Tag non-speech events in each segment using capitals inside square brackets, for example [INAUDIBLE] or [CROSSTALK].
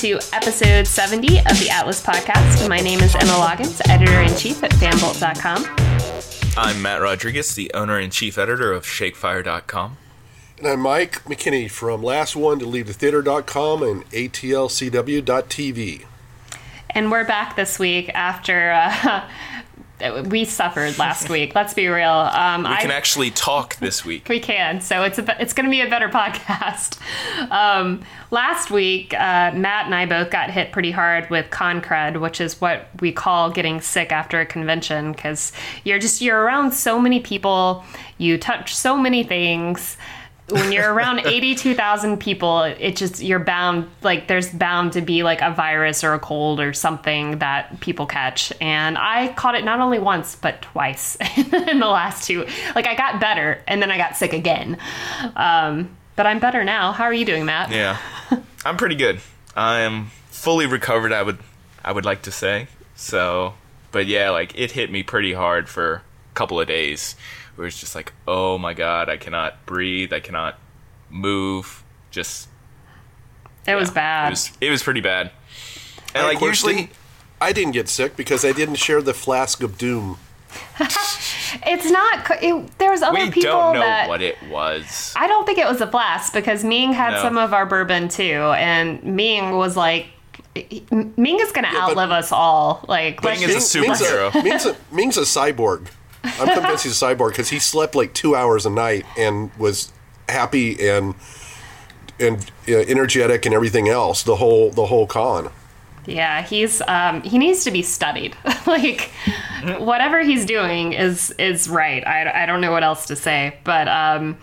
to episode 70 of the Atlas Podcast. My name is Emma Loggins, editor in chief at fanbolt.com. I'm Matt Rodriguez, the owner and chief editor of ShakeFire.com. And I'm Mike McKinney from Last One to Leave the Theater.com and ATLCW.tv. And we're back this week after uh, [LAUGHS] we suffered last [LAUGHS] week. Let's be real. Um, we can I, actually talk this week. We can. So it's a, it's going to be a better [LAUGHS] podcast. Um, last week, uh, Matt and I both got hit pretty hard with con crud, which is what we call getting sick after a convention because you're just you're around so many people, you touch so many things when you're around [LAUGHS] 82,000 people, it just, you're bound, like, there's bound to be like a virus or a cold or something that people catch. And I caught it not only once, but twice [LAUGHS] in the last two. Like, I got better and then I got sick again. Um, but I'm better now. How are you doing, Matt? Yeah. [LAUGHS] I'm pretty good. I am fully recovered, I would, I would like to say. So, but yeah, like, it hit me pretty hard for a couple of days where it's just like, oh my god, I cannot breathe, I cannot move. Just it yeah, was bad. It was, it was pretty bad. And like usually, I didn't get sick because I didn't share the flask of doom. [LAUGHS] it's not. It, there was other we people don't know that what it was. I don't think it was a flask because Ming had no. some of our bourbon too, and Ming was like, Ming is going to yeah, outlive us all. Like, Ming is a superhero. Ming's a, Ming's a cyborg. I'm convinced he's a cyborg because he slept like two hours a night and was happy and and uh, energetic and everything else the whole the whole con. Yeah, he's um, he needs to be studied. [LAUGHS] like whatever he's doing is is right. I, I don't know what else to say, but um,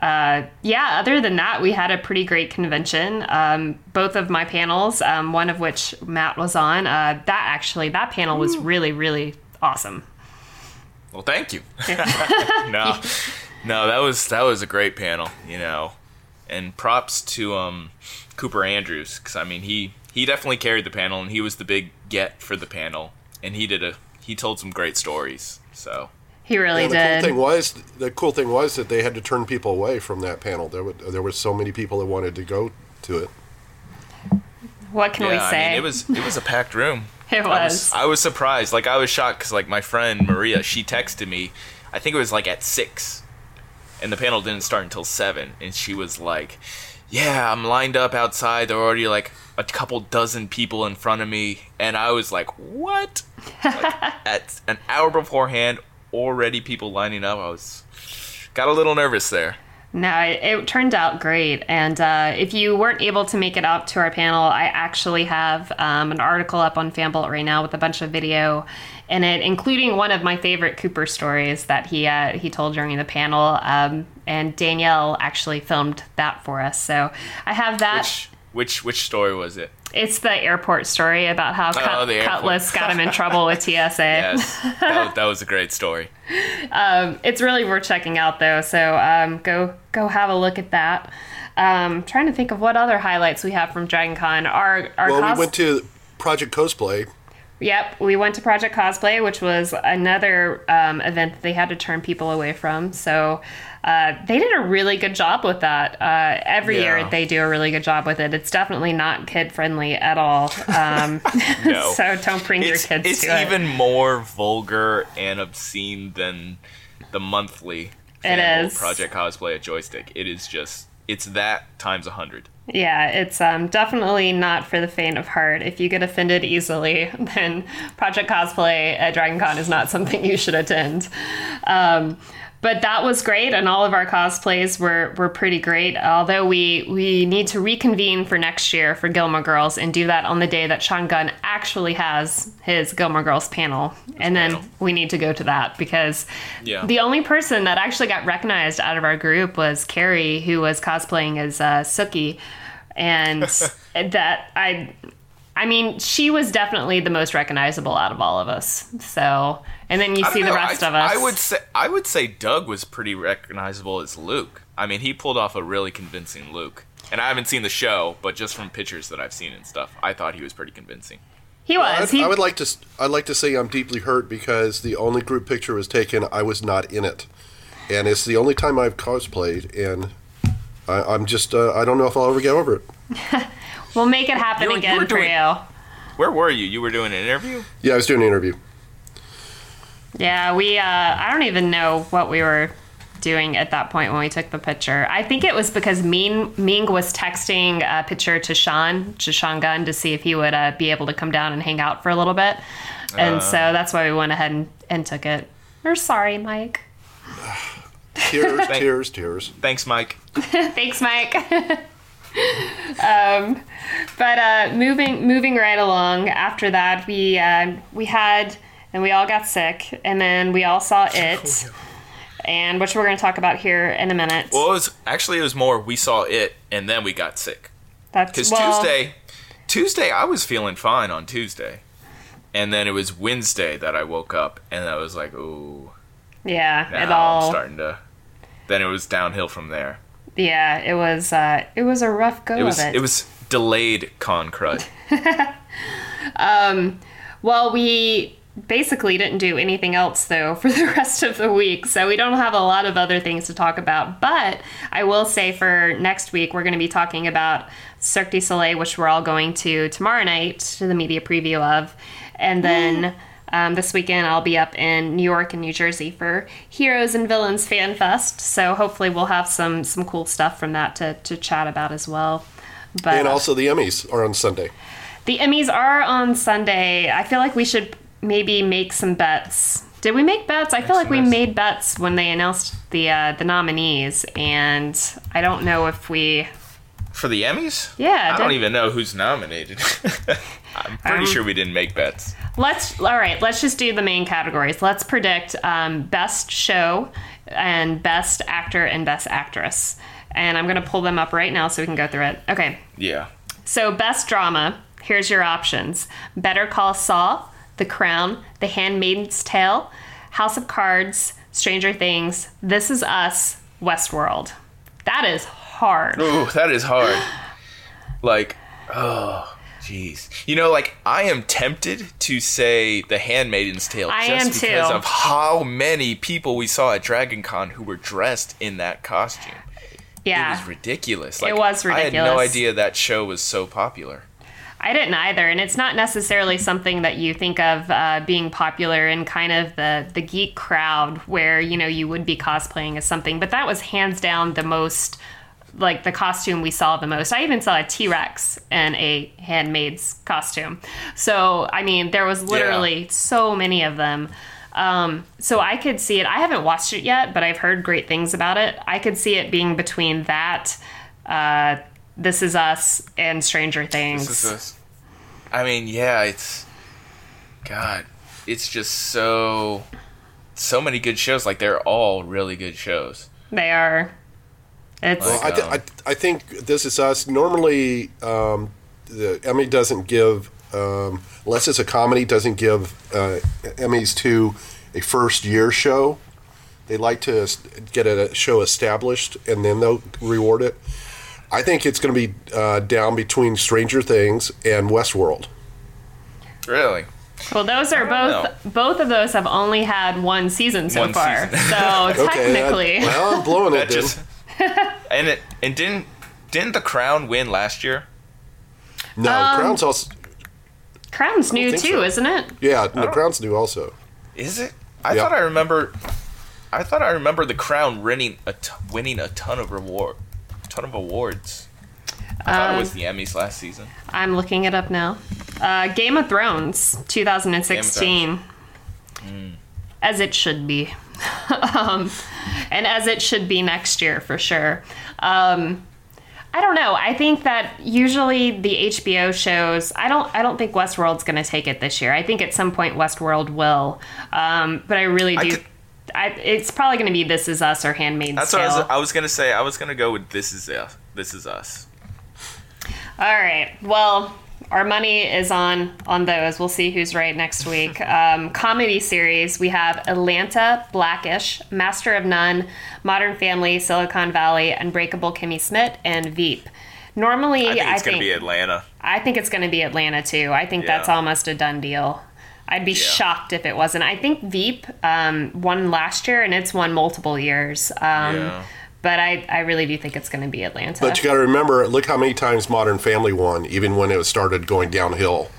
uh, yeah. Other than that, we had a pretty great convention. Um, both of my panels, um, one of which Matt was on, uh, that actually that panel was really really awesome. Well, thank you. [LAUGHS] no, no, that was that was a great panel, you know, and props to um, Cooper Andrews because I mean he he definitely carried the panel and he was the big get for the panel and he did a he told some great stories. So he really the did. Cool thing was the cool thing was that they had to turn people away from that panel. There were there were so many people that wanted to go to it. What can yeah, we say? I mean, it was it was a packed room. It was. I was, I was surprised. Like I was shocked because like my friend Maria, she texted me. I think it was like at six, and the panel didn't start until seven, and she was like, "Yeah, I'm lined up outside. There are already like a couple dozen people in front of me," and I was like, "What?" like, [LAUGHS] at an hour beforehand, already people lining up. I was got a little nervous there. No, it, turned out great. And uh, if you weren't able to make it out to our panel, I actually have um, an article up on Fanbolt right now with a bunch of video in it, including one of my favorite Cooper stories that he uh, he told during the panel. Um, and Danielle actually filmed that for us. So I have that. Which which, which story was it? It's the airport story about how oh, Cutlass got him in trouble with [LAUGHS] TSA. yes, that, that, was a great story. Um, it's really worth checking out though. So um, go go have a look at that. Um, trying to think of what other highlights we have from Dragon Con. Our, our well, cos- we went to Project Cosplay. Yep, we went to Project Cosplay, which was another um, event that they had to turn people away from. So uh, they did a really good job with that. Uh, every yeah. year they do a really good job with it. It's definitely not kid friendly at all. Um, [LAUGHS] no. [LAUGHS] so don't bring it's, your kids it's to it. even more vulgar and obscene than the monthly it is. Project Cosplay at Joystick. It is just, it's that times a hundred. Yeah, it's um, definitely not for the faint of heart. If you get offended easily, [LAUGHS] then Project Cosplay at Dragon Con is not something you should attend. Um, but that was great, and all of our cosplays were were pretty great. Although we we need to reconvene for next year for Gilmore Girls and do that on the day that Sean Gunn actually has his Gilmore Girls panel, and then we need to go to that because yeah. the only person that actually got recognized out of our group was Carrie, who was cosplaying as uh, Sookie, and [LAUGHS] that I I mean, she was definitely the most recognizable out of all of us. So, and then you see know, the rest I, of us. I would say I would say Doug was pretty recognizable as Luke. I mean, he pulled off a really convincing Luke. And I haven't seen the show, but just from pictures that I've seen and stuff, I thought he was pretty convincing. He was. Well, I, I would like to. I'd like to say I'm deeply hurt because the only group picture was taken. I was not in it, and it's the only time I've cosplayed, and I, am just. Uh, I don't know if I'll ever get over it. [LAUGHS] We'll make it happen You were- you again for doing- you. Where were you? You were doing an interview? Yeah, I was doing an interview. Yeah, we. Uh, I don't even know what we were doing at that point when we took the picture. I think it was because Ming Ming was texting a picture to Sean to Sean Gunn to see if he would uh, be able to come down and hang out for a little bit, and so that's why we went ahead and, and took it. We're sorry, Mike. [SIGHS] Tears, tears, tears. Thanks, Mike. [LAUGHS] Thanks, Mike. [LAUGHS] [LAUGHS] um, but uh, moving moving right along. After that, we uh, we had and we all got sick, and then we all saw it, and which we're going to talk about here in a minute. Well, it was actually it was more. We saw it, and then we got sick. That's Because well, Tuesday, Tuesday I was feeling fine on Tuesday, and then it was Wednesday that I woke up, and I was like, "Ooh, Yeah, now it all. I'm starting to." Then it was downhill from there. Yeah, it was. Uh, it was a rough go It was of it. it was delayed con crud. [LAUGHS] Well, we basically didn't do anything else though for the [LAUGHS] rest of the week, so we don't have a lot of other things to talk about. But I will say for next week, we're going to be talking about Cirque du Soleil, which we're all going to tomorrow night to the media preview of, and then. Um, this weekend, I'll be up in New York and New Jersey for Heroes and Villains Fan Fest. So hopefully, we'll have some some cool stuff from that to, to chat about as well. But And also the Emmys are on Sunday. the Emmys are on Sunday. I feel like we should maybe make some bets. Did we make bets? I feel like we made bets when they announced the uh, the nominees, and I don't know if we. For the Emmys? Yeah, I don't even know who's nominated. [LAUGHS] I'm pretty Um, sure we didn't make bets. Let's all right. Let's just do the main categories. Let's predict um, best show and best actor and best actress. And I'm gonna pull them up right now so we can go through it. Okay. Yeah. So, best drama, here's your options Better Call Saul, The Crown, The Handmaid's Tale, House of Cards, Stranger Things, This Is Us, Westworld. That is hard. Ooh, that is hard. Like, oh, jeez. You know, like I am tempted to say The Handmaiden's Tale I just am because too. of how many people we saw at Dragon Con who were dressed in that costume. Yeah. It was ridiculous. It Like, was I had no idea that show was so popular. I didn't either, and it's not necessarily something that you think of uh, being popular in kind of the the geek crowd, where you know you would be cosplaying as something. But that was hands down the most, like the costume we saw the most. I even saw a T Rex in a handmaid's costume. So I mean, there was literally so many of them. Um, so I could see it. I haven't watched it yet, but I've heard great things about it. I could see it being between that. Uh, this is Us and Stranger Things. This is this. I mean, yeah, it's God. It's just so so many good shows. Like they're all really good shows. They are. It's Like- I, th- I, I think this is us. Normally, um, the Emmy doesn't give, um, unless it's a comedy, doesn't give uh, Emmys to a first year show. They like to get a show established and then they'll reward it. I think it's going to be uh, down between Stranger Things and Westworld. Really. well, those are don't both. Both of those have only had one season so One far. season. So [LAUGHS] Okay, technically, that- well, I'm blowing it. That just [LAUGHS] and it and didn't didn't the Crown win last year? no, Um, Crown's also. Crown's new too, so. isn't it? Yeah, the Crown's new also. Is it? I Yeah. thought I remember. I thought I remember the Crown winning a t- winning a ton of reward, ton of awards. I thought Um, it was the Emmys last season. I'm looking it up now. Uh, Game of Thrones, 2016. As it should be. [LAUGHS] um, and as it should be next year for sure. Um, I don't know. I think that usually the HBO shows. I don't. I don't think Westworld's going to take it this year. I think at some point Westworld will. Um, but I really I do. could- I, it's probably going to be This Is Us or Handmaid's That's Tale. what I was, I was gonna say. I was gonna go with this is us. This is us. All right. Well, our money is on on those. We'll see who's right next week. [LAUGHS] Um, comedy series we have Atlanta, Blackish, Master of None, Modern Family, Silicon Valley, Unbreakable Kimmy Schmidt, and Veep. Normally, I think it's gonna be Atlanta. I think it's going to be Atlanta too. I think that's almost a done deal. I'd be Yeah. shocked if it wasn't. I think Veep um, won last year, and it's won multiple years. Um, Yeah. But I, I really do think it's going to be Atlanta. But you got to remember, look how many times Modern Family won, even when it started going downhill.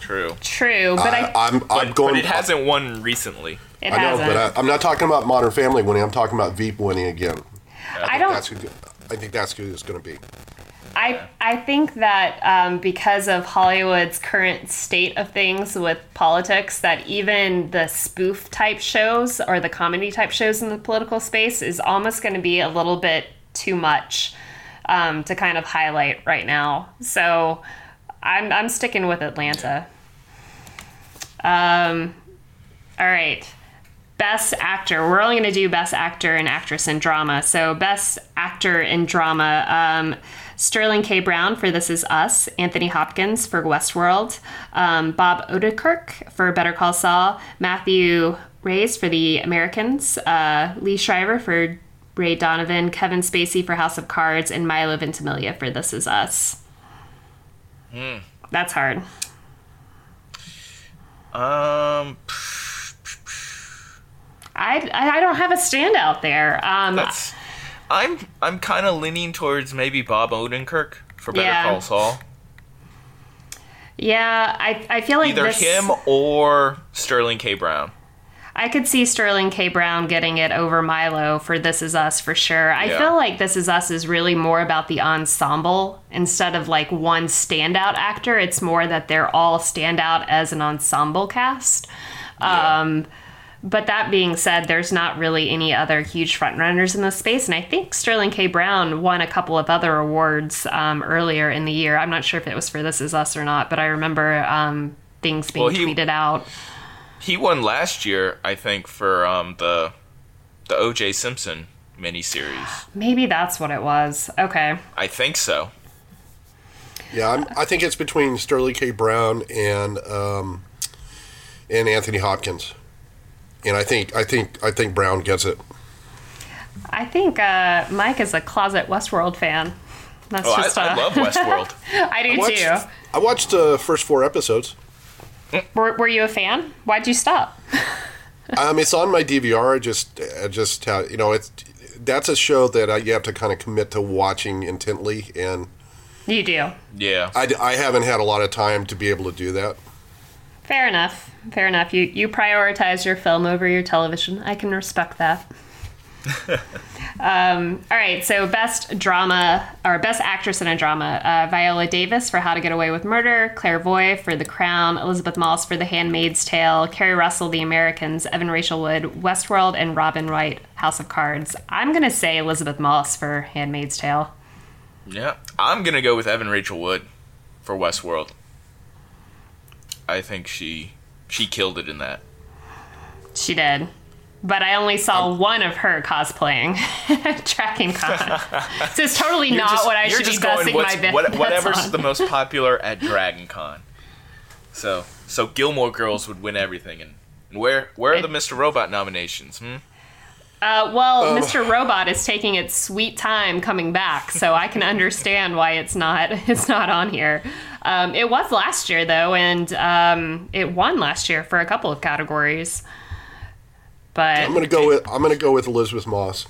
True. True, but I, I, am But, I'm going. but it hasn't won recently. it I know, hasn't. but I, I'm not talking about Modern Family winning. I'm talking about Veep winning again. I don't. That's who. I think that's who it's going to be. I I think that um, because of Hollywood's current state of things with politics, that even the spoof type shows or the comedy type shows in the political space is almost going to be a little bit too much um, to kind of highlight right now. So I'm I'm sticking with Atlanta. Um, all right. Best actor. We're only going to do best actor and actress in drama. So, best actor in drama um, Sterling K. Brown for This Is Us, Anthony Hopkins for Westworld, um, Bob Odenkirk for Better Call Saul, Matthew Rhys for The Americans, uh, Liev Schreiber for Ray Donovan, Kevin Spacey for House of Cards, and Milo Ventimiglia for This Is Us. That's hard. Um, I, I I don't have a standout there. Um, that's. I'm I'm kind of leaning towards maybe Bob Odenkirk for Better Yeah. Call Saul. yeah, I, I feel like Either this, him or Sterling K. Brown. I could see Sterling K. Brown getting it over Milo for This Is Us for sure. I Yeah. feel like This Is Us is really more about the ensemble instead of like one standout actor. It's more that they're all stand out as an ensemble cast. Um, but that being said, there's not really any other huge frontrunners in this space, and I think Sterling K. Brown won a couple of other awards um, earlier in the year. I'm not sure if it was for This Is Us or not, but I remember um, things being Well, he- tweeted out. He won last year, I think, for um the the O.J. Simpson miniseries. Maybe that's what it was. Okay. I think so. Yeah, I'm, I think it's between Sterling K. Brown and um, and Anthony Hopkins, and I think I think I think Brown gets it. I think uh, Mike is a closet Westworld fan. That's Oh, I, just I uh, love Westworld. [LAUGHS] I do Watched, too. I watched the first four episodes. Were, were you a fan? Why'd you stop? [LAUGHS] Um, it's on my DVR. I just, I just, uh, you know, it's that's a show that I, you have to kind of commit to watching intently, and You do. yeah. I, I haven't had a lot of time to be able to do that. Fair enough. Fair enough. You you prioritize your film over your television. I can respect that. [LAUGHS] um, all right. So best drama or best actress in a drama: uh, Viola Davis for How to Get Away with Murder, Claire Foy for The Crown, Elisabeth Moss for The Handmaid's Tale, Keri Russell, The Americans, Evan Rachel Wood, Westworld, and Robin Wright, House of Cards. I'm gonna say Elisabeth Moss for Handmaid's Tale. Yeah, I'm gonna go with Evan Rachel Wood for Westworld. I think she she killed it in that. She did. But I only saw one of her cosplaying [LAUGHS] Dragon Con. so it's totally You're not just- what I you're should be just going busting my bet- what- [LAUGHS] whatever's on. the most popular at Dragon Con. So so Gilmore Girls would win everything, and, and where where are It- the Mr. Robot nominations? Hmm? Uh, well, Mr. Robot is taking its sweet time coming back, so I can understand why it's not [LAUGHS] it's not on here. Um, it was last year though, and um, it won last year for a couple of categories. But I'm gonna go with I'm gonna go with Elisabeth Moss.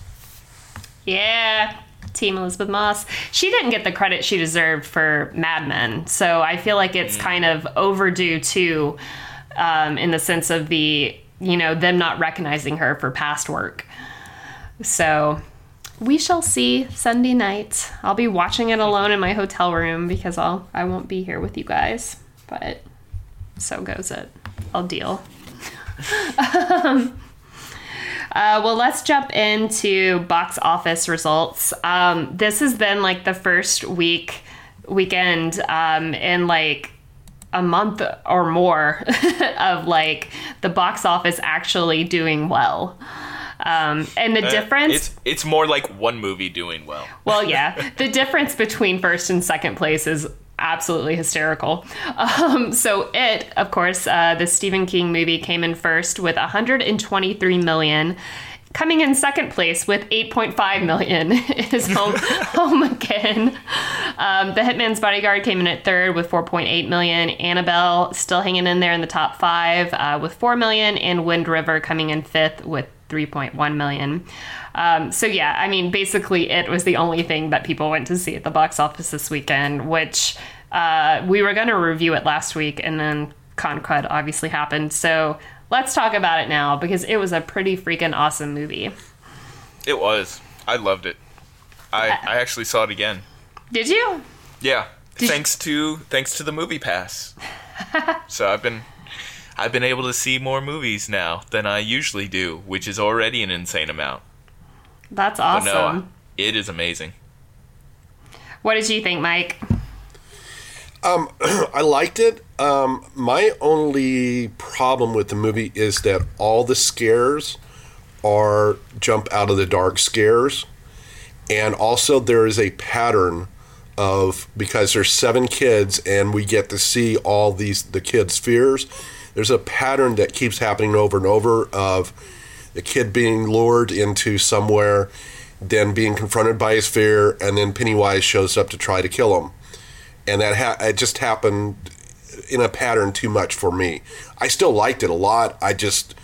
Yeah, Team Elisabeth Moss. She didn't get the credit she deserved for Mad Men, so I feel like it's kind of overdue too, um, in the sense of the you know them not recognizing her for past work. So we shall see Sunday night. I'll be watching it alone in my hotel room because I'll I won't be here with you guys, but so goes it. I'll deal. [LAUGHS] Uh, well, let's jump into box office results. Um, this has been like the first week, weekend um, in like a month or more [LAUGHS] of like the box office actually doing well. Um, and the difference, Eh, It's it's more like one movie doing well. well, yeah, the difference between first and second place is absolutely hysterical. Um, so it, of course, uh, the Stephen King movie came in first with 123 million. Coming in second place with 8.5 million [LAUGHS] is home, [LAUGHS] home again. Um, the Hitman's Bodyguard came in at third with 4.8 million. Annabelle still hanging in there in the top five uh, with 4 million, and Wind River coming in fifth with 3.1 million. Um, so yeah, I mean, basically, it was the only thing that people went to see at the box office this weekend, which uh, we were going to review it last week, and then Concrud obviously happened. So let's talk about it now because it was a pretty freaking awesome movie. It was. I loved it. I I actually saw it again. Did you? Yeah. Did- thanks to thanks to the MoviePass. [LAUGHS] so I've been I've been able to see more movies now than I usually do, which is already an insane amount. That's But awesome. no, it is amazing. What did you think, Mike? [CLEARS THROAT] I liked it. Um, my only problem with the movie is that all the scares are jump out of the dark scares, and also there is a pattern of because there's seven kids and we get to see all these the kids' fears. There's a pattern that keeps happening over and over of the kid being lured into somewhere, then being confronted by his fear, and then Pennywise shows up to try to kill him and that ha- it just happened in a pattern too much for me. I still liked it a lot. I just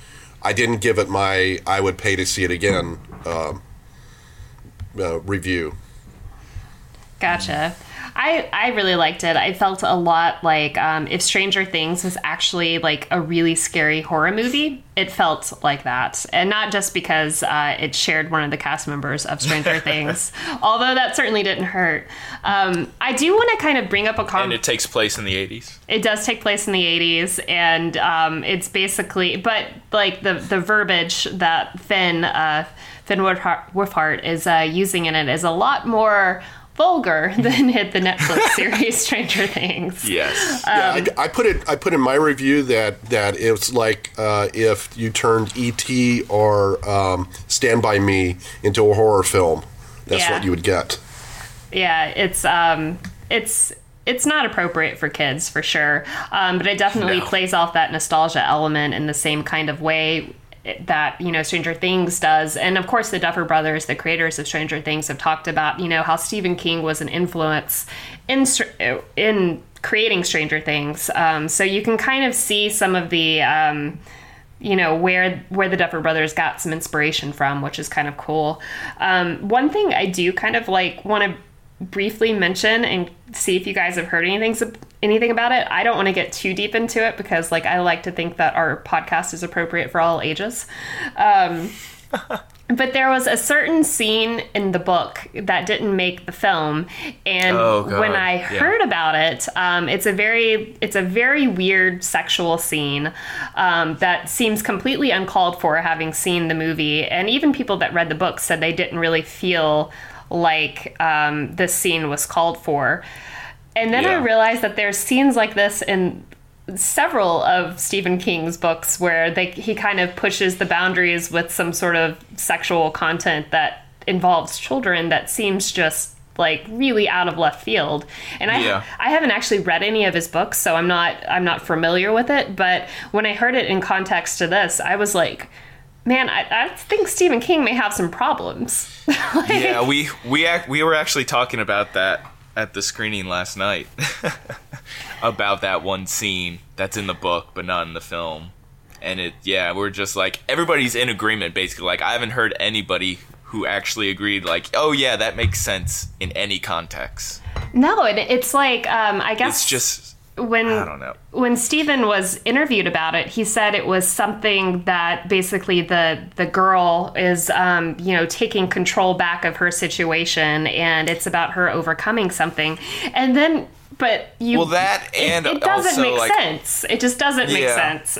I didn't give it my I would pay to see it again um, uh, review. Gotcha. I, I really liked it. I felt a lot like um, if Stranger Things was actually like a really scary horror movie, it felt like that. And not just because uh, it shared one of the cast members of Stranger [LAUGHS] Things, although that certainly didn't hurt. Um, I do want to kind of bring up a And comment. it takes place in the 80s. It does take place in the 80s, and um, it's basically, but like the the verbiage that Finn uh, Finn Wolfhard, Wolfhard is uh, using in it is a lot more vulgar [LAUGHS] than hit the Netflix [LAUGHS] series Stranger Things. Yes. yeah, I, I put it. I put in my review that that it's like uh, if you turned E.T. or um, Stand by Me into a horror film. That's Yeah. what you would get. yeah it's um it's it's not appropriate for kids for sure um, but it definitely No. plays off that nostalgia element in the same kind of way that you know stranger things does and of course the duffer brothers the creators of stranger things have talked about you know how stephen king was an influence in in creating stranger things um, so you can kind of see some of the um, you know where where the Duffer Brothers got some inspiration from, which is kind of cool. Um, one thing I do kind of like want to briefly mention and see if you guys have heard anything anything about it. I don't want to get too deep into it because like I like to think that our podcast is appropriate for all ages. Um, [LAUGHS] but there was a certain scene in the book that didn't make the film, and Oh, when I Yeah. heard about it, um, it's a very it's a very weird sexual scene um, that seems completely uncalled for. Having seen the movie, and even people that read the book said they didn't really feel like um, this scene was called for. And then I realized that there's scenes like this in several of Stephen King's books where they he kind of pushes the boundaries with some sort of sexual content that involves children that seems just like really out of left field. And I Yeah. I haven't actually read any of his books, so I'm not I'm not familiar with it, but when I heard it in context to this, I was like Man, I, I think Stephen King may have some problems. [LAUGHS] Like- yeah, we we act, we were actually talking about that at the screening last night. [LAUGHS] about that one scene that's in the book but not in the film. And it yeah, we're just like everybody's in agreement basically. Like I haven't heard anybody who actually agreed like, "Oh yeah, that makes sense in any context." No, and it's like um, I guess It's just when I don't know. when Stephen was interviewed about it, he said it was something that basically the the girl is um, you know taking control back of her situation, and it's about her overcoming something, and then but you Well, that and it, doesn't also, make like- sense. It just doesn't make sense.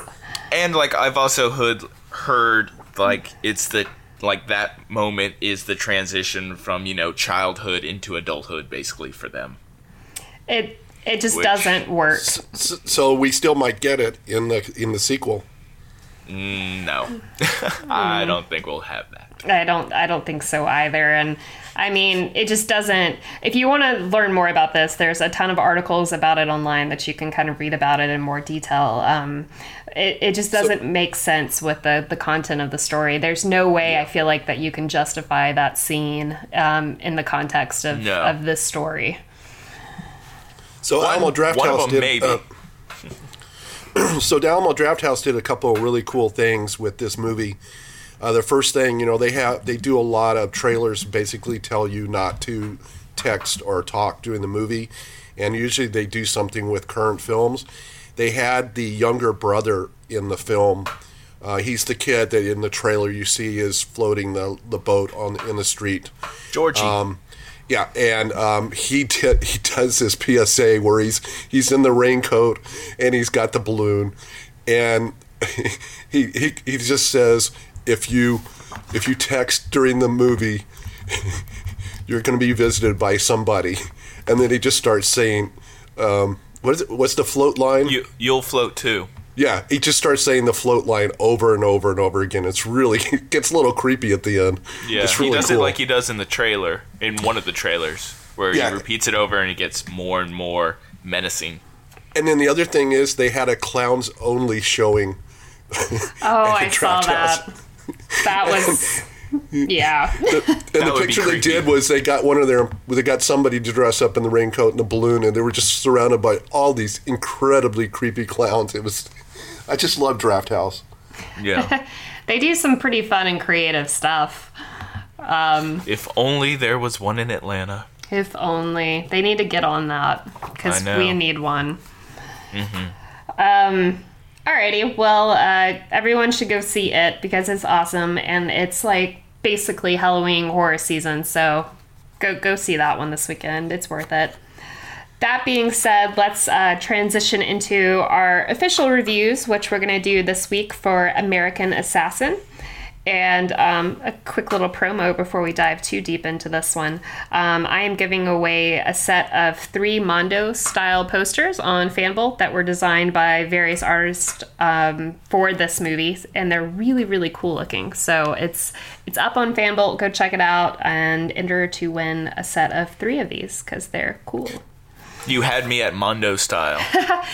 and like I've also heard heard like it's the like that moment is the transition from you know childhood into adulthood basically for them. It it just Which- doesn't work. So, so we still might get it in the in the sequel. No, Hmm. [LAUGHS] I don't think we'll have that. I don't I don't think so either and I mean it just doesn't if you want to learn more about this there's a ton of articles about it online that you can kind of read about it in more detail um, it, it just doesn't make sense with the the content of the story there's no way I feel like that you can justify that scene um, in the context of, No. of this story So One- Alamo Draft one House did. maybe. uh, [CLEARS THROAT] so Alamo Drafthouse did a couple of really cool things with this movie. Uh, the first thing, you know, they have they do a lot of trailers basically tell you not to text or talk during the movie, and usually they do something with current films. They had the younger brother in the film. Uh, he's the kid that in the trailer you see is floating the the boat on in the street. Georgie. Um, yeah, and um, he [LAUGHS] did, he does this PSA where he's he's in the raincoat and he's got the balloon, and [LAUGHS] he he, he just says if you if you text during the movie, [LAUGHS] you're going to be visited by somebody, and then he just starts saying, um, what is it? What's the float line? you you'll float too. Yeah, he just starts saying the float line over and over and over again. It's really [LAUGHS] it gets a little creepy at the end. Yeah, it's really he does cool. it like he does in the trailer, in one of the trailers, where Yeah. he repeats it over and it gets more and more menacing. And then the other thing is they had a clowns only showing. Oh, [LAUGHS] I saw that. house. That [LAUGHS] was, [LAUGHS] yeah. And the picture they did was they got one of their they got somebody to dress up in the raincoat and the balloon, and they were just surrounded by all these incredibly creepy clowns. It was, I just love Drafthouse. Yeah. [LAUGHS] They do some pretty fun and creative stuff. Um, if only there was one in Atlanta. If only they need to get on that because we need one. Um. Alrighty. Well, uh, everyone should go see it because it's awesome and it's like basically Halloween horror season. So go go see that one this weekend. It's worth it. That being said, let's uh, transition into our official reviews, which we're going to do this week for American Assassin. And um, a quick little promo before we dive too deep into this one. Um, I am giving away a set of three Mondo style posters on Fanbolt that were designed by various artists um, for this movie, and they're really, really cool looking. So it's it's up on Fanbolt. Go check it out and enter to win a set of three of these because they're cool. You had me at Mondo style.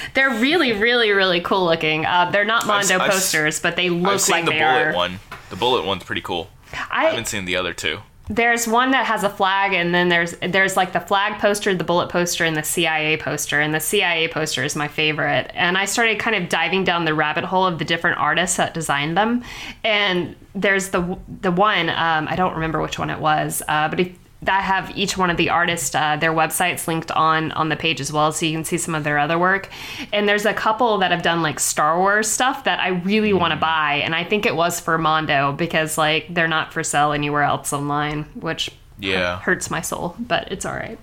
[LAUGHS] They're really, really, really cool looking. Uh, they're not Mondo I've- I've- posters, but they look I've seen like the they bullet are. one. The bullet one's pretty cool. I I, haven't seen the other two. there's one that has a flag, and then there's there's like the flag poster, the bullet poster, and the CIA poster. And the CIA poster is my favorite. And I started kind of diving down the rabbit hole of the different artists that designed them. And there's the the one um, I don't remember which one it was, uh, but if, that have each one of the artists uh, their websites linked on on the page as well so you can see some of their other work and there's a couple that have done like star wars stuff that i really want to buy and i think it was for mondo because like they're not for sale anywhere else online which Yeah. hurts my soul but it's all right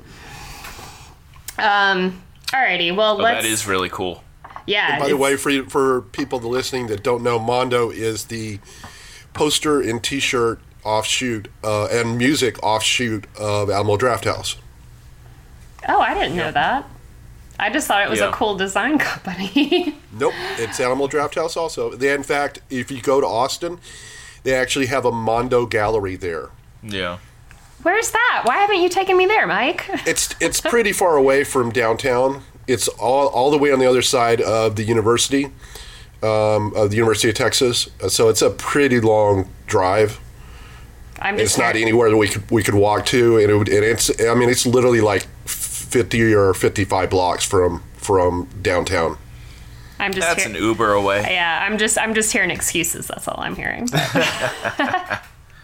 um alrighty well Oh, let's that is really cool. yeah By the way, for for people listening that don't know, Mondo is the poster and T-shirt offshoot uh, and music offshoot of Alamo Drafthouse. oh i didn't know that i just thought it was Yeah. a cool design [LAUGHS] company Nope, it's Alamo Drafthouse also. They, in fact, if you go to Austin, they actually have a Mondo gallery there. Yeah. where's that why haven't you taken me there mike [LAUGHS] It's it's pretty far away from downtown. It's all all the way on the other side of the university, um, of the University of Texas. So it's a pretty long drive. I'm just It's not anywhere that we could we could walk to, and, it would, and it's I mean it's literally like fifty or fifty five blocks from from downtown. i'm just That's here an Uber away. Yeah, I'm just I'm just hearing excuses. That's all I'm hearing. [LAUGHS]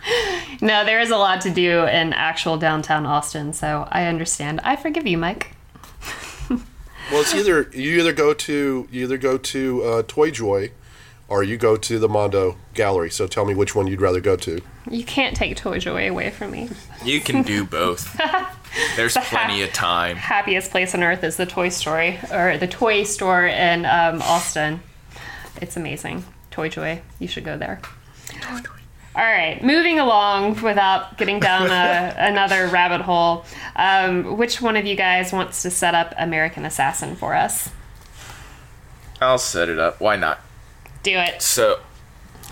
[LAUGHS] no, there is a lot to do in actual downtown Austin, so I understand. I forgive you, Mike. Well, it's either you either go to you either go to uh, Toy Joy, or you go to the Mondo Gallery. So tell me which one you'd rather go to. You can't take Toy Joy away from me. You can do [LAUGHS] both. There's plenty of time. Happiest place on earth is the Toy Story or the toy store in um, Austin. It's amazing. Toy Joy. You should go there. All right, moving along without getting down a, [LAUGHS] another rabbit hole. Um, which one of you guys wants to set up American Assassin for us? I'll set it up. Why not? Do it. So,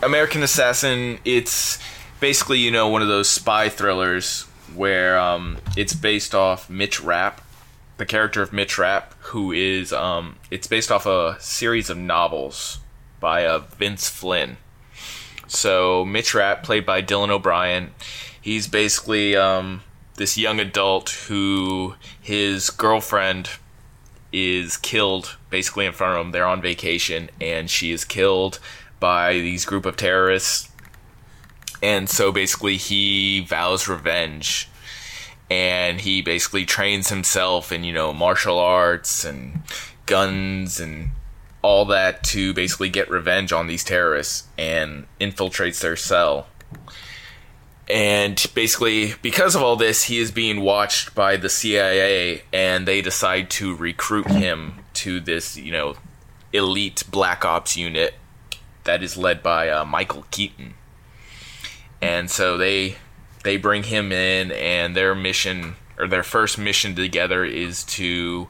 American Assassin, it's basically, you know, one of those spy thrillers where um, it's based off Mitch Rapp, the character of Mitch Rapp, who is, um, it's based off a series of novels by uh, Vince Flynn. So, Mitch Rapp, played by Dylan O'Brien, he's basically um, this young adult who his girlfriend is killed basically in front of him. They're on vacation, and she is killed by these group of terrorists. And so basically he vows revenge. And he basically trains himself in you know martial arts and guns and all that to basically get revenge on these terrorists and infiltrates their cell. And basically because of all this he is being watched by the CIA and they decide to recruit him to this you know elite black ops unit that is led by uh, Michael Keaton and so they they bring him in and their mission or their first mission together is to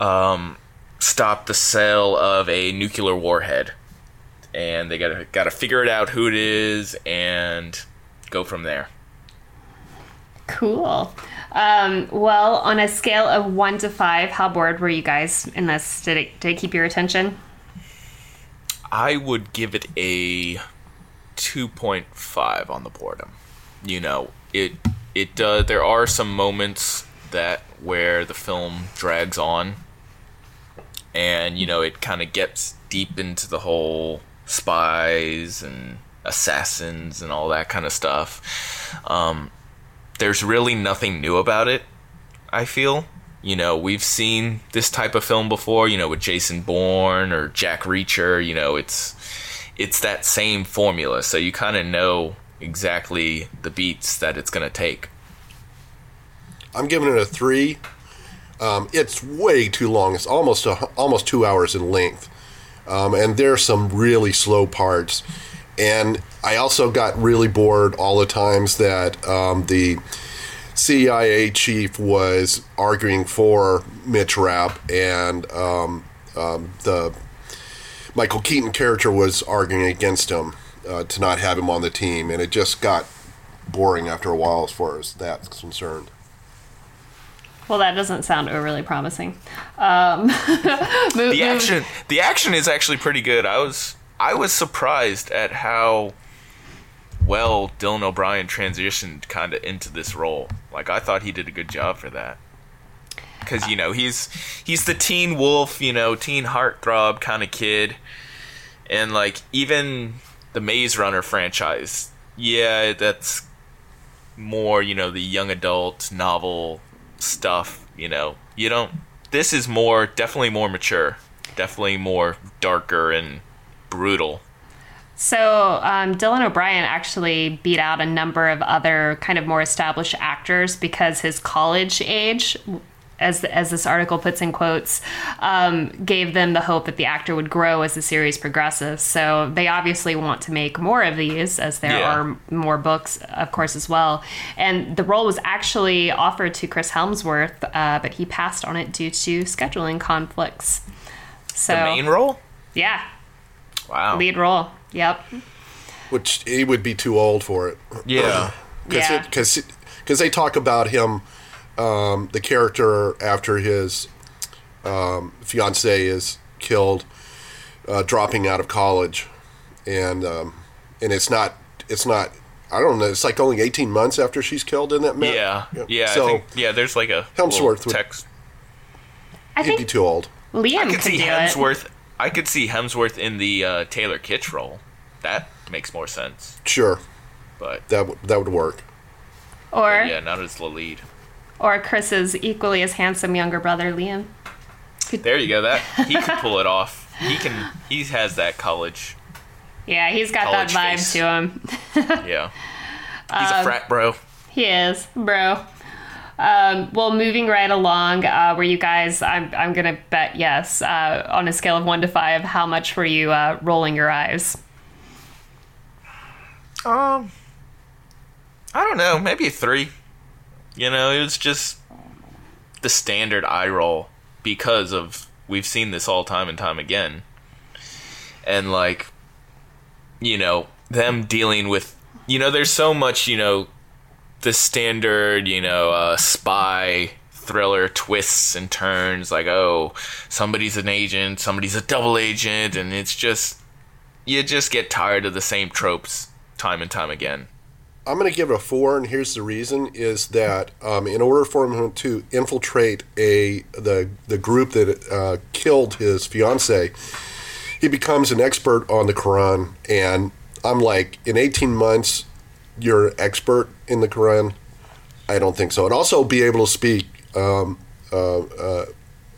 um, stop the sale of a nuclear warhead and they gotta gotta figure it out who it is and go from there Cool. Um, well, on a scale of one to five, how bored were you guys in this? Did it did it keep your attention? I would give it a 2.5 on the boredom. You know, it it does there are some moments that where the film drags on and you know, it kind of gets deep into the whole spies and assassins and all that kind of stuff. Um, there's really nothing new about it, I feel. You know, we've seen this type of film before, you know, with Jason Bourne or Jack Reacher, you know, it's it's that same formula, so you kind of know exactly the beats that it's going to take. I'm giving it a three. Um, it's way too long. It's almost a, almost two hours in length, um, and there's some really slow parts. And I also got really bored all the times that um, the CIA chief was arguing for Mitch Rapp, and um, um, the Michael Keaton character was arguing against him uh, to not have him on the team, and it just got boring after a while as far as that's concerned. Well, that doesn't sound overly promising. Um, [LAUGHS] move- The move- action the action is actually pretty good. I was I was surprised at how well Dylan O'Brien transitioned kind of into this role. Like I thought he did a good job for that. Cuz you know, he's he's the teen wolf, you know, teen heartthrob kind of kid. And like even the Maze Runner franchise, yeah, that's more, you know, the young adult novel stuff, you know. You don't this is more definitely more mature. Definitely more darker and brutal. So um, Dylan O'Brien actually beat out a number of other kind of more established actors because his college age, as as this article puts in quotes, um, gave them the hope that the actor would grow as the series progresses. So they obviously want to make more of these, as there Yeah. are more books, of course, as well. And the role was actually offered to Chris Hemsworth, uh, but he passed on it due to scheduling conflicts. So The main role? yeah, Wow. lead role. Yep. which he would be too old for it. Yeah. Yeah. because because they talk about him, um, the character after his um, fiance is killed, uh, dropping out of college, and um, and it's not it's not I don't know it's like only eighteen months after she's killed in that. Met? Yeah. Yeah. So I think, yeah, there's like a Hemsworth little would- text. I he'd be think too old. Liam I could, could see do it. Hemsworth. I could see Hemsworth in the uh, Taylor Kitsch role. That makes more sense. Sure, But that w- that would work. Or yeah, not as the lead. Or Chris's equally as handsome younger brother Liam. There you go. That he could pull it off. He can. He has that college. Yeah, he's got that vibe face. to him. [LAUGHS] Yeah. He's Um, a frat bro. He is, bro. Um, well, moving right along, uh, were you guys? I'm I'm gonna bet yes. Uh, on a scale of one to five, how much were you uh, rolling your eyes? Um, I don't know. Maybe three. You know, it was just the standard eye roll because of we've seen this all time and time again, and like, you know, them dealing with, you know, there's so much, you know, the standard, you know, uh, spy thriller twists and turns like oh somebody's an agent somebody's a double agent and it's just you just get tired of the same tropes time and time again I'm going to give it a four, and here's the reason: is that um, in order for him to infiltrate a the the group that uh, killed his fiance, he becomes an expert on the Quran. And I'm like, in 18 months, you're an expert in the Quran. I don't think so. And also be able to speak. Um, uh, uh,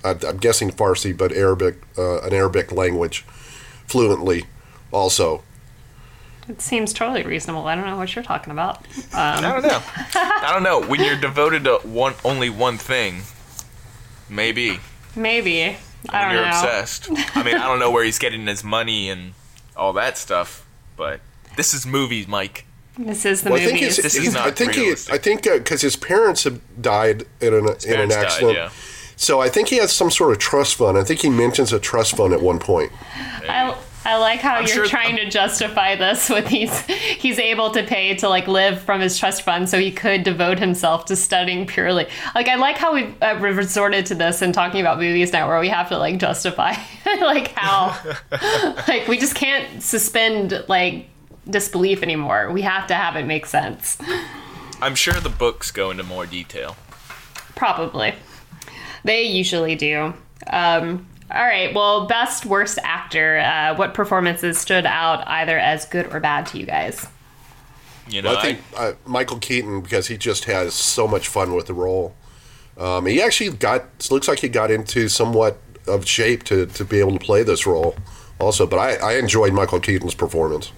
I'm guessing Farsi, but Arabic, uh, an Arabic language, fluently. Also, It seems totally reasonable. I don't know what you're talking about. Um, I don't know. [LAUGHS] I don't know. When you're devoted to one only one thing, maybe. Maybe. I When don't know. you're know. obsessed. I mean, I don't know [LAUGHS] where he's getting his money and all that stuff, but this is movies, Mike. This is the well, I think movies. This is not I think he. I think uh, because his parents have died in an in an parents died, accident. yeah. So I think he has some sort of trust fund. I think he mentions a trust fund at one point. I, I like how I'm you're sure- trying to justify this with he's he's able to pay to like live from his trust fund so he could devote himself to studying purely. Like I like how we've uh, resorted to this and talking about movies now where we have to like justify [LAUGHS] like how [LAUGHS] like we just can't suspend like disbelief anymore. We have to have it make sense. I'm sure the books go into more detail. Probably. They usually do. Um, all right. Well, best worst actor. Uh, what performances stood out either as good or bad to you guys? You know, Well, I think uh, Michael Keaton because he just has so much fun with the role. Um, he actually got looks like he got into somewhat of shape to, to be able to play this role also. But I, I enjoyed Michael Keaton's performance.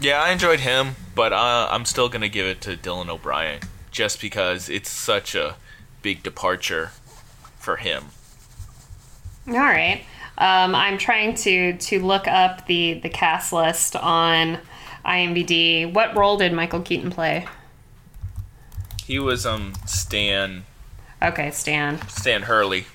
Yeah, I enjoyed him, but uh, I'm still gonna give it to Dylan O'Brien just because it's such a big departure for him. All right. Um, I'm trying to to look up the the cast list on IMDb. What role did Michael Keaton play? He was um Stan Okay, Stan. Stan Hurley.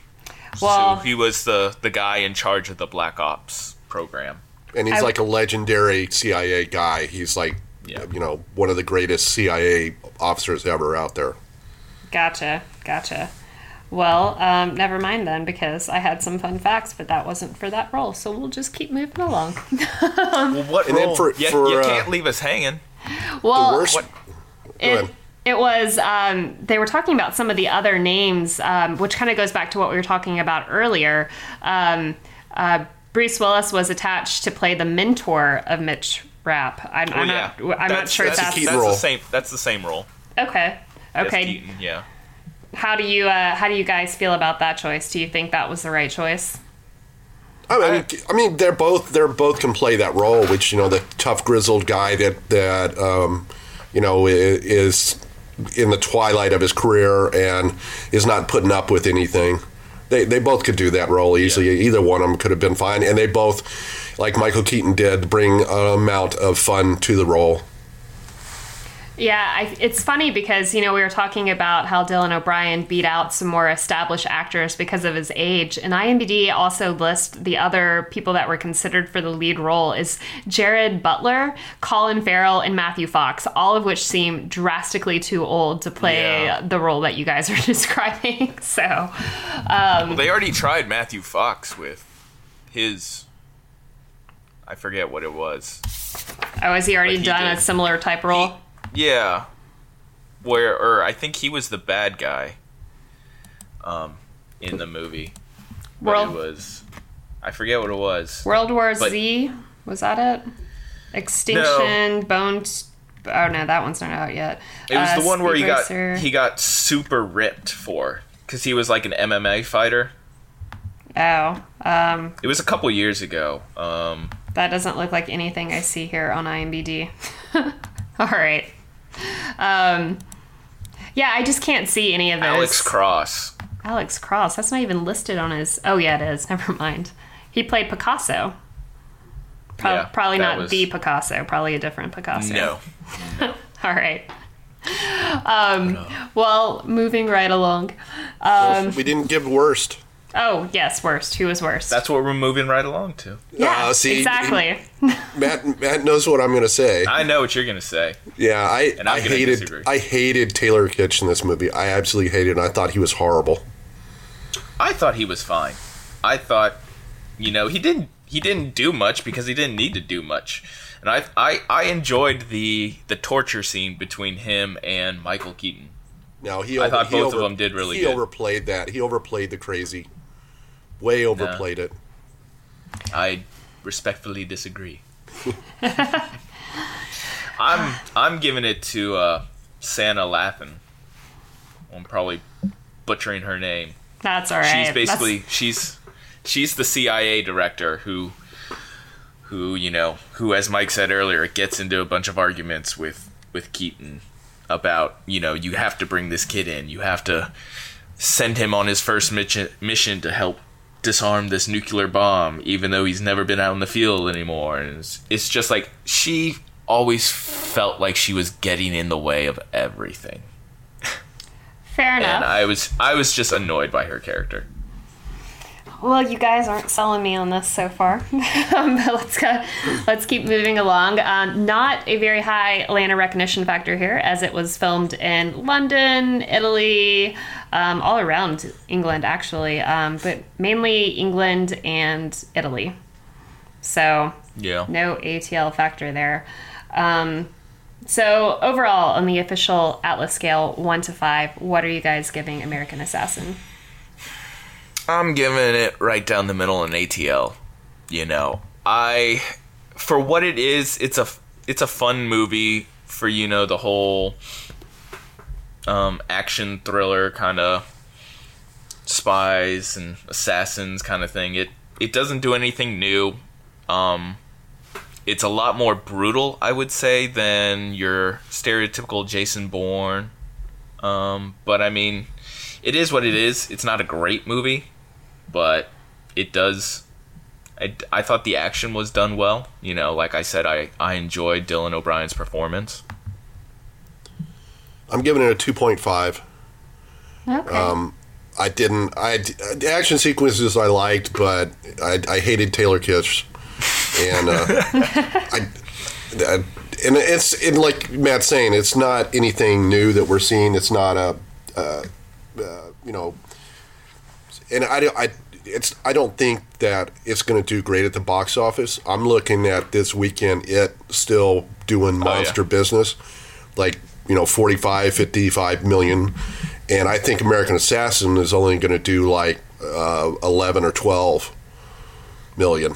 Well- so he was the the guy in charge of the Black Ops program. And he's I- like a legendary CIA guy. He's like, Yeah. you know, one of the greatest CIA officers ever out there. Gotcha. Gotcha. Well, um, never mind then, because I had some fun facts, but that wasn't for that role. So we'll just keep moving along. [LAUGHS] Well, what And then role? for- you, for, you uh, can't leave us hanging. well, the worst. what- it, it was um, they were talking about some of the other names um, which kind of goes back to what we were talking about earlier um, uh, bruce willis was attached to play the mentor of mitch rapp i'm, Well, I'm yeah. not i'm not That's- sure if that's a that's key That's role. the same. That's the same role. okay okay Keaton, yeah. How do you uh, how do you guys feel about that choice do you think that was the right choice I mean, I mean, they're both they're both can play that role, which you know, the tough grizzled guy that that um, you know is in the twilight of his career and is not putting up with anything. They they both could do that role easily. Either one of them could have been fine, and they both, like Michael Keaton did, bring an amount of fun to the role. Yeah, I, it's funny because you know we were talking about how Dylan O'Brien beat out some more established actors because of his age, and IMDb also lists the other people that were considered for the lead role is Gerard Butler, Colin Farrell, and Matthew Fox, all of which seem drastically too old to play Yeah. the role that you guys are [LAUGHS] describing. So, um, Well, they already tried Matthew Fox with his. I forget what it was. oh, has he already Like he done a similar type role? Yeah, where or I think he was the bad guy. Um, in the movie, but World- it was. I forget what it was. World War But- Z was that it? Extinction, Bone. T- oh no, that one's not out yet. It was Uh, the one where he Speed got he got super ripped for because he was like an MMA fighter. Oh, um, It was a couple years ago. Um, that doesn't look like anything I see here on IMDb. [LAUGHS] All right. Um, yeah, I just can't see any of this. Alex Cross. Alex Cross. That's not even listed on his. Oh yeah, it is. [LAUGHS] Never mind. He played Picasso. Pro- Yeah, probably not was- the Picasso. Probably a different Picasso. No, [LAUGHS] All right. Um, well, moving right along. Um, we didn't give worst. Oh yes, worst. Who was worst? that's what we're moving right along to. yeah, Uh, see, exactly. [LAUGHS] Matt Matt knows what I'm going to say. I know what you're gonna say. Yeah, I And I'm I hated disagree. I hated Taylor Kitsch in this movie. I absolutely hated. him. I thought he was horrible. I thought he was fine. I thought, you know, he didn't he didn't do much because he didn't need to do much. And I I, I enjoyed the the torture scene between him and Michael Keaton. No, he. I over- thought he both of them did really He good. overplayed that. He overplayed the crazy. Way overplayed it. I respectfully disagree. [LAUGHS] I'm I'm giving it to uh, Santa Lappin. I'm probably butchering her name. That's all right. She's basically That's- she's she's the CIA director who who you know who as Mike said earlier gets into a bunch of arguments with with Keaton about you know you have to bring this kid in you have to send him on his first mission mission to help disarm this nuclear bomb even though he's never been out in the field anymore and it's, it's just like she always felt like she was getting in the way of everything fair enough. and I was I was just annoyed by her character Well, you guys aren't selling me on this so far. um, [LAUGHS] but let's go, let's keep moving along. Um, not a very high Atlanta recognition factor here, as it was filmed in London, Italy, um, all around England actually, um, but mainly England and Italy. So yeah no ATL factor there. Um, so overall, on the official Atlas scale, one to five, what are you guys giving American Assassin? I'm giving it right down the middle an ATL. You know, I for what it is, it's a it's a fun movie for you know the whole um, action thriller kind of spies and assassins kind of thing. It it doesn't do anything new. Um, it's a lot more brutal, I would say, than your stereotypical Jason Bourne. Um, but I mean, it is what it is. It's not a great movie, but it does. I, I thought the action was done well. You know, like I said, I, I enjoyed Dylan O'Brien's performance. I'm giving it a 2.5. Okay. Um, I didn't. I the action sequences I liked, but I, I hated Taylor Kitsch, and uh, [LAUGHS] I, I and it's and like Matt's saying, it's not anything new that we're seeing. It's not a, uh, uh, you know, and I, I it's I don't think that it's going to do great at the box office. I'm looking at this weekend it still doing monster business, like you know 45, 55 million, and I think American Assassin is only going to do like uh, 11 or 12 million.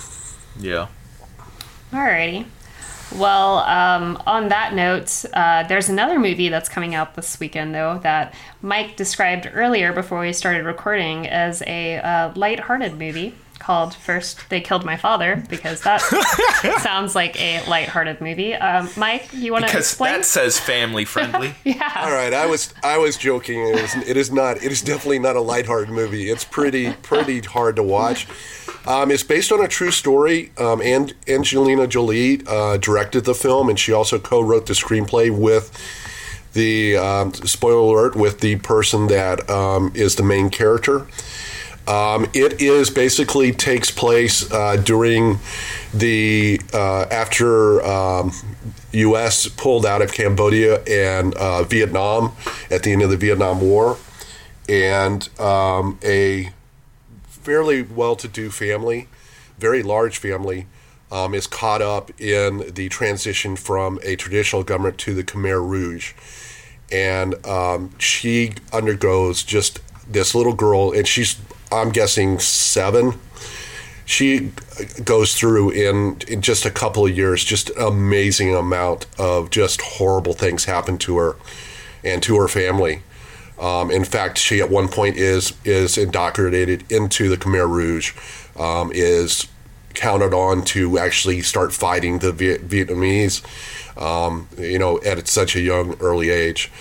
Yeah. Alrighty. Well, um, on that note, uh, there's another movie that's coming out this weekend, though, that Mike described earlier before we started recording as a uh, light-hearted movie called First They Killed My Father, because that [LAUGHS] sounds like a light-hearted movie. Um, Mike, you want to Because explain? that says family friendly. [LAUGHS] yeah. All right, I was I was joking. It is it is not it is definitely not a lighthearted movie. It's pretty pretty hard to watch. Um, it's based on a true story. Um, and Angelina Jolie uh, directed the film, and she also co-wrote the screenplay with the um, spoiler alert with the person that um, is the main character. Um, it is basically takes place uh, during the uh, after um, U.S. pulled out of Cambodia and uh, Vietnam at the end of the Vietnam War, and um, a fairly well-to-do family, very large family, um, is caught up in the transition from a traditional government to the Khmer Rouge, and um, she undergoes just this little girl, and she's I'm guessing seven. She goes through in, in just a couple of years, just amazing amount of just horrible things happen to her and to her family. Um, in fact, she at one point is is indoctrinated into the Khmer Rouge, um, is counted on to actually start fighting the Viet- Vietnamese, um, you know, at such a young early age.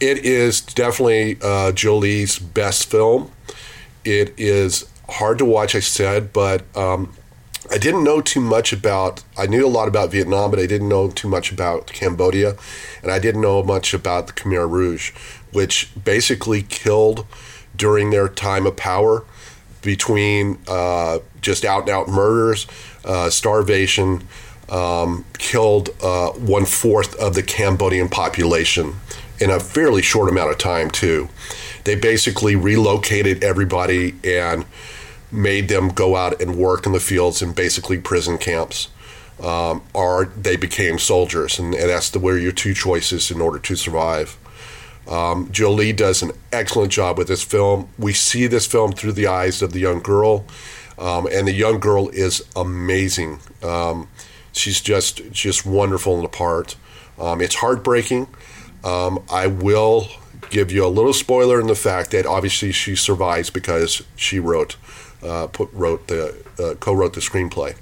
It is definitely uh, Jolie's best film. It is hard to watch, I said, but um, I didn't know too much about. I knew a lot about Vietnam, but I didn't know too much about Cambodia, and I didn't know much about the Khmer Rouge, which basically killed during their time of power between uh, just out and out murders, uh, starvation, um, killed uh, one fourth of the Cambodian population in a fairly short amount of time, too. They basically relocated everybody and made them go out and work in the fields in basically prison camps. Um, or they became soldiers, and, and that's the where your two choices in order to survive. Um, Jolie does an excellent job with this film. We see this film through the eyes of the young girl, um, and the young girl is amazing. Um, she's just just wonderful in the part. Um, it's heartbreaking. Um, I will give you a little spoiler in the fact that obviously she survives because she wrote, uh, put, wrote the, uh, co-wrote the screenplay.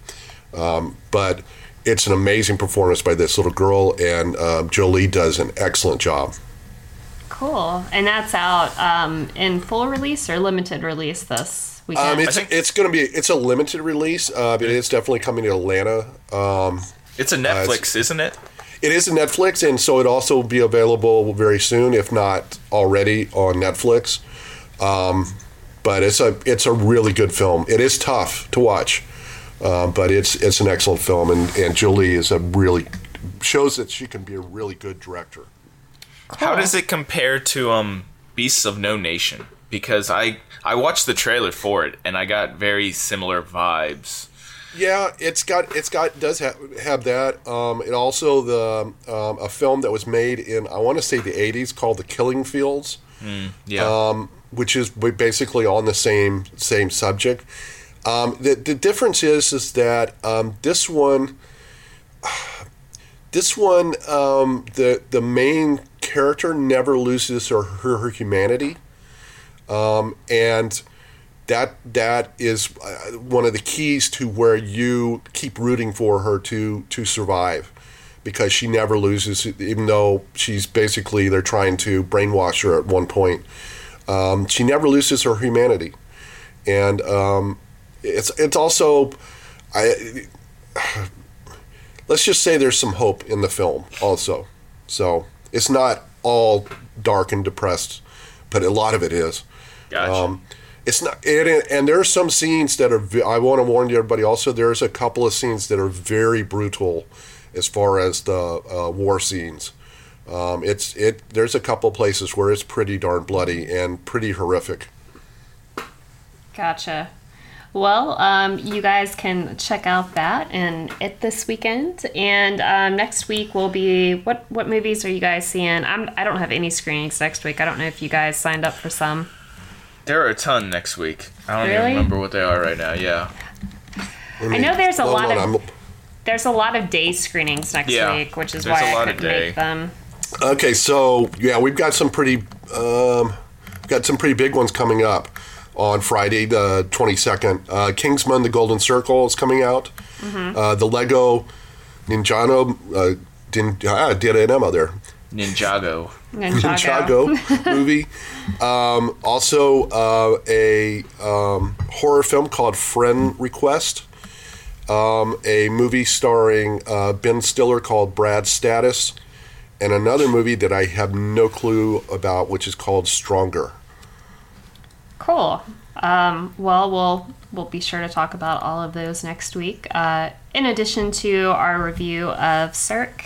Um, but it's an amazing performance by this little girl, and um, Jolie does an excellent job. Cool. And that's out um, in full release or limited release this weekend? Um, it's think- it's going to be it's a limited release. Uh, but it is definitely coming to Atlanta. Um, It's a Netflix, isn't it? It is a Netflix, and so it also will be available very soon, if not already on Netflix. Um, but it's a it's a really good film. It is tough to watch, um, but it's it's an excellent film, and and Jolie is a really shows that she can be a really good director. How does it compare to um Beasts of No Nation? Because I I watched the trailer for it and I got very similar vibes. Yeah, it's got it's got does have have that. Um, it also the um, a film that was made in I want to say the '80s called The Killing Fields, Yeah. um, which is basically on the same same subject. Um, the the difference is is that um, this one, [SIGHS] this one, um, the the main character never loses her her, her humanity, um, and that that is uh, one of the keys to where you keep rooting for her to to survive. Because she never loses even though she's basically they're trying to brainwash her at one point. Um, she never loses her humanity. And um, it's it's also I [SIGHS] let's just say there's some hope in the film also. So it's not all dark and depressed but a lot of it is. Gotcha. um, it's not, and, and there are some scenes that are. I want to warn everybody. Also, there's a couple of scenes that are very brutal, as far as the uh, war scenes. Um, it's it. There's a couple places where it's pretty darn bloody and pretty horrific. Gotcha. Well, um, you guys can check out that and it this weekend. And um, next week will be what? What movies are you guys seeing? I'm. I don't have any screenings next week. I don't know if you guys signed up for some. There are a ton next week. I don't Really? even remember what they are right now. Yeah. I know there's a hold lot on, of- I'm- There's a lot of day screenings next Yeah, week, which is there's why a I lot of couldn't day. make them. Okay, so yeah, we've got some pretty um, got some pretty big ones coming up on Friday, the twenty second. Uh, Kingsman: The Golden Circle is coming out. Uh, the Lego Ninjago uh, Din, ah, did an Emma there. Ninjago. Ninjago. Ninjago [LAUGHS] movie. Um, also, uh, a um, horror film called Friend Request. Um, a movie starring uh, Ben Stiller called Brad Status, and another movie that I have no clue about, which is called Stronger. Cool. Um, well, we'll we'll be sure to talk about all of those next week. Uh, in addition to our review of Cirque,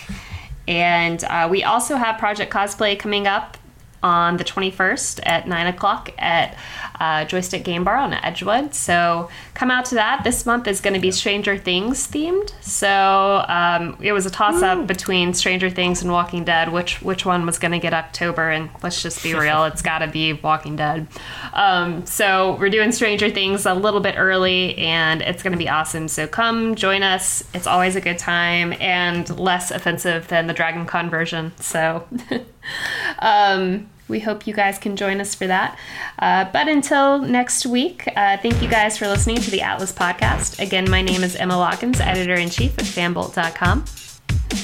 and uh, we also have Project Cosplay coming up on the 21st at 9 o'clock at uh, Joystick Game Bar on Edgewood. So come out to that. This month is going to be Stranger Things themed. So um, it was a toss up between Stranger Things and Walking Dead, which which one was going to get October. And let's just be real, it's [LAUGHS] got to be Walking Dead. Um, so we're doing Stranger Things a little bit early, and it's going to be awesome. So come join us. It's always a good time and less offensive than the Dragon Con version. So. [LAUGHS] um, we hope you guys can join us for that. Uh, but until next week, uh, thank you guys for listening to the Atlas podcast. Again, my name is Emma Watkins, editor in chief at fanbolt.com.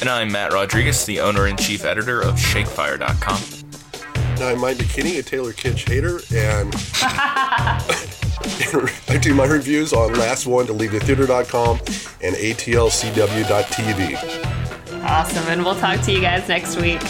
And I'm Matt Rodriguez, the owner and chief editor of Shakefire.com. Now, I'm Mike McKinney, a Taylor Kitsch hater, and [LAUGHS] I do my reviews on Last One to LeaveTheTheater.com and ATLCW.tv. Awesome. And we'll talk to you guys next week.